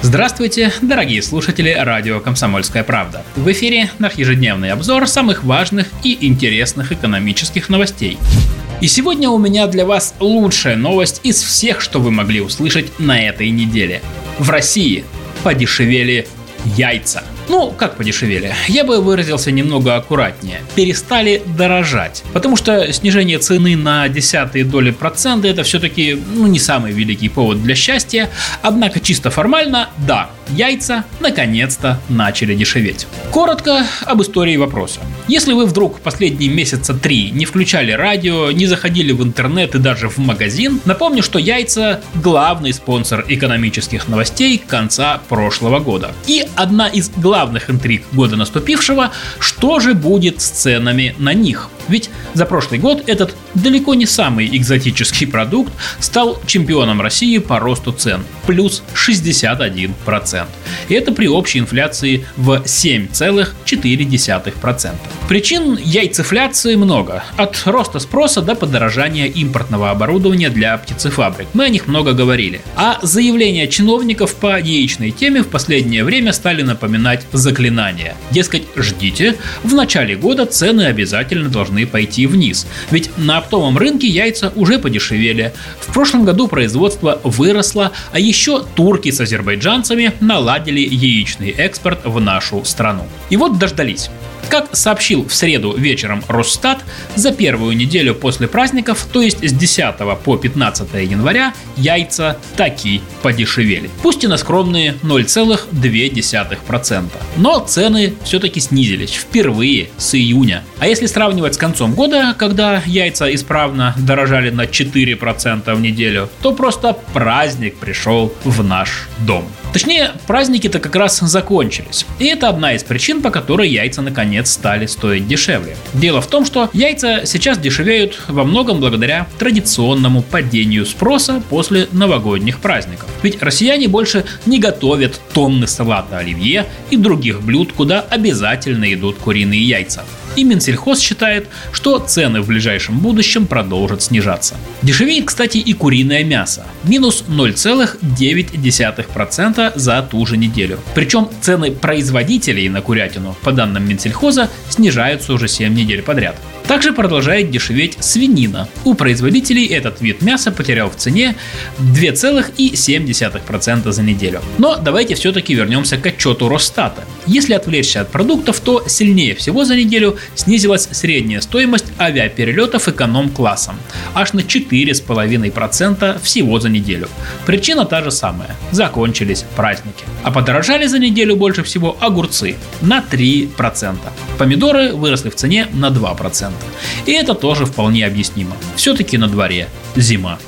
Здравствуйте, дорогие слушатели радио «Комсомольская правда». В эфире наш ежедневный обзор самых важных и интересных экономических новостей. И сегодня у меня для вас лучшая новость из всех, что вы могли услышать на этой неделе. В России подешевели яйца – ну, как подешевели? Я бы выразился немного аккуратнее. Перестали дорожать. Потому что снижение цены на десятые доли процента это все-таки ну, не самый великий повод для счастья. Однако чисто формально, да, яйца наконец-то начали дешеветь. Коротко об истории вопроса. Если вы вдруг последние месяца три не включали радио, не заходили в интернет и даже в магазин, напомню, что яйца – главный спонсор экономических новостей конца прошлого года. И одна из главных главных интриг года наступившего, что же будет с ценами на них. Ведь за прошлый год этот далеко не самый экзотический продукт стал чемпионом России по росту цен – плюс 61%. И это при общей инфляции в 7,4%. Причин яйцефляции много. От роста спроса до подорожания импортного оборудования для птицефабрик. Мы о них много говорили. А заявления чиновников по яичной теме в последнее время стали напоминать заклинания. Дескать, ждите, в начале года цены обязательно должны пойти вниз. Ведь на оптовом рынке яйца уже подешевели. В прошлом году производство выросло, а еще турки с азербайджанцами наладили яичный экспорт в нашу страну. И вот дождались. Как сообщил в среду вечером Росстат, за первую неделю после праздников, то есть с 10 по 15 января, яйца таки подешевели. Пусть и на скромные 0,2%. Но цены все-таки снизились впервые с июня. А если сравнивать с концом года, когда яйца исправно дорожали на 4% в неделю, то просто праздник пришел в наш дом. Точнее, праздники-то как раз закончились. И это одна из причин, по которой яйца наконец стали стоить дешевле. Дело в том, что яйца сейчас дешевеют во многом благодаря традиционному падению спроса после новогодних праздников. Ведь россияне больше не готовят тонны салата оливье и других блюд, куда обязательно идут куриные яйца. И Минсельхоз считает, что цены в ближайшем будущем продолжат снижаться. Дешевеет, кстати, и куриное мясо. Минус 0,9% за ту же неделю. Причем цены производителей на курятину, по данным Минсельхоза, снижаются уже 7 недель подряд. Также продолжает дешеветь свинина. У производителей этот вид мяса потерял в цене 2,7% за неделю. Но давайте все-таки вернемся к отчету Росстата. Если отвлечься от продуктов, то сильнее всего за неделю снизилась средняя стоимость авиаперелетов эконом-классом. Аж на 4,5% всего за неделю. Причина та же самая. Закончились праздники. А подорожали за неделю больше всего огурцы на 3%. Помидоры выросли в цене на 2%. И это тоже вполне объяснимо. Все-таки на дворе зима.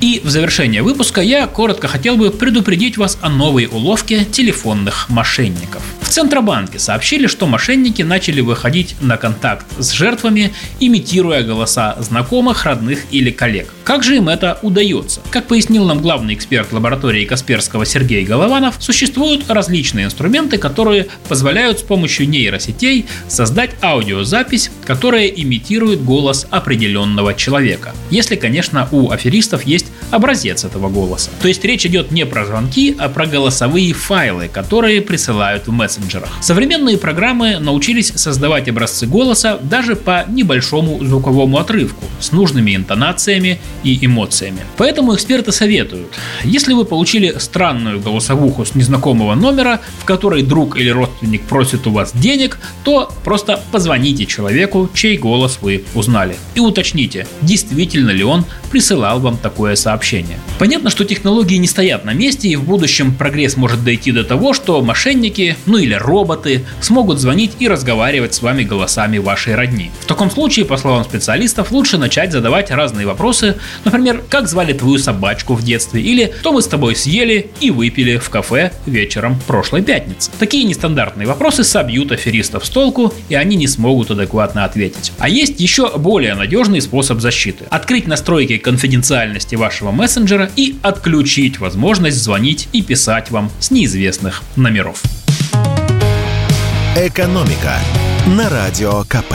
И в завершение выпуска я коротко хотел бы предупредить вас о новой уловке телефонных мошенников. Центробанке сообщили, что мошенники начали выходить на контакт с жертвами, имитируя голоса знакомых, родных или коллег. Как же им это удается? Как пояснил нам главный эксперт лаборатории Касперского Сергей Голованов, существуют различные инструменты, которые позволяют с помощью нейросетей создать аудиозапись, которая имитирует голос определенного человека. Если, конечно, у аферистов есть образец этого голоса. То есть речь идет не про звонки, а про голосовые файлы, которые присылают в мессенджерах. Современные программы научились создавать образцы голоса даже по небольшому звуковому отрывку с нужными интонациями и эмоциями. Поэтому эксперты советуют, если вы получили странную голосовуху с незнакомого номера, в которой друг или родственник просит у вас денег, то просто позвоните человеку, чей голос вы узнали, и уточните, действительно ли он присылал вам такое сообщение. Понятно, что технологии не стоят на месте, и в будущем прогресс может дойти до того, что мошенники, ну или роботы, смогут звонить и разговаривать с вами голосами вашей родни. В таком случае, по словам специалистов, лучше начать задавать разные вопросы, например, как звали твою собачку в детстве, или что мы с тобой съели и выпили в кафе вечером прошлой пятницы. Такие нестандартные вопросы собьют аферистов с толку, и они не смогут адекватно ответить. А есть еще более надежный способ защиты. Открыть настройки конфиденциальности вашего мессенджера и отключить возможность звонить и писать вам с неизвестных номеров. Экономика на радио КП.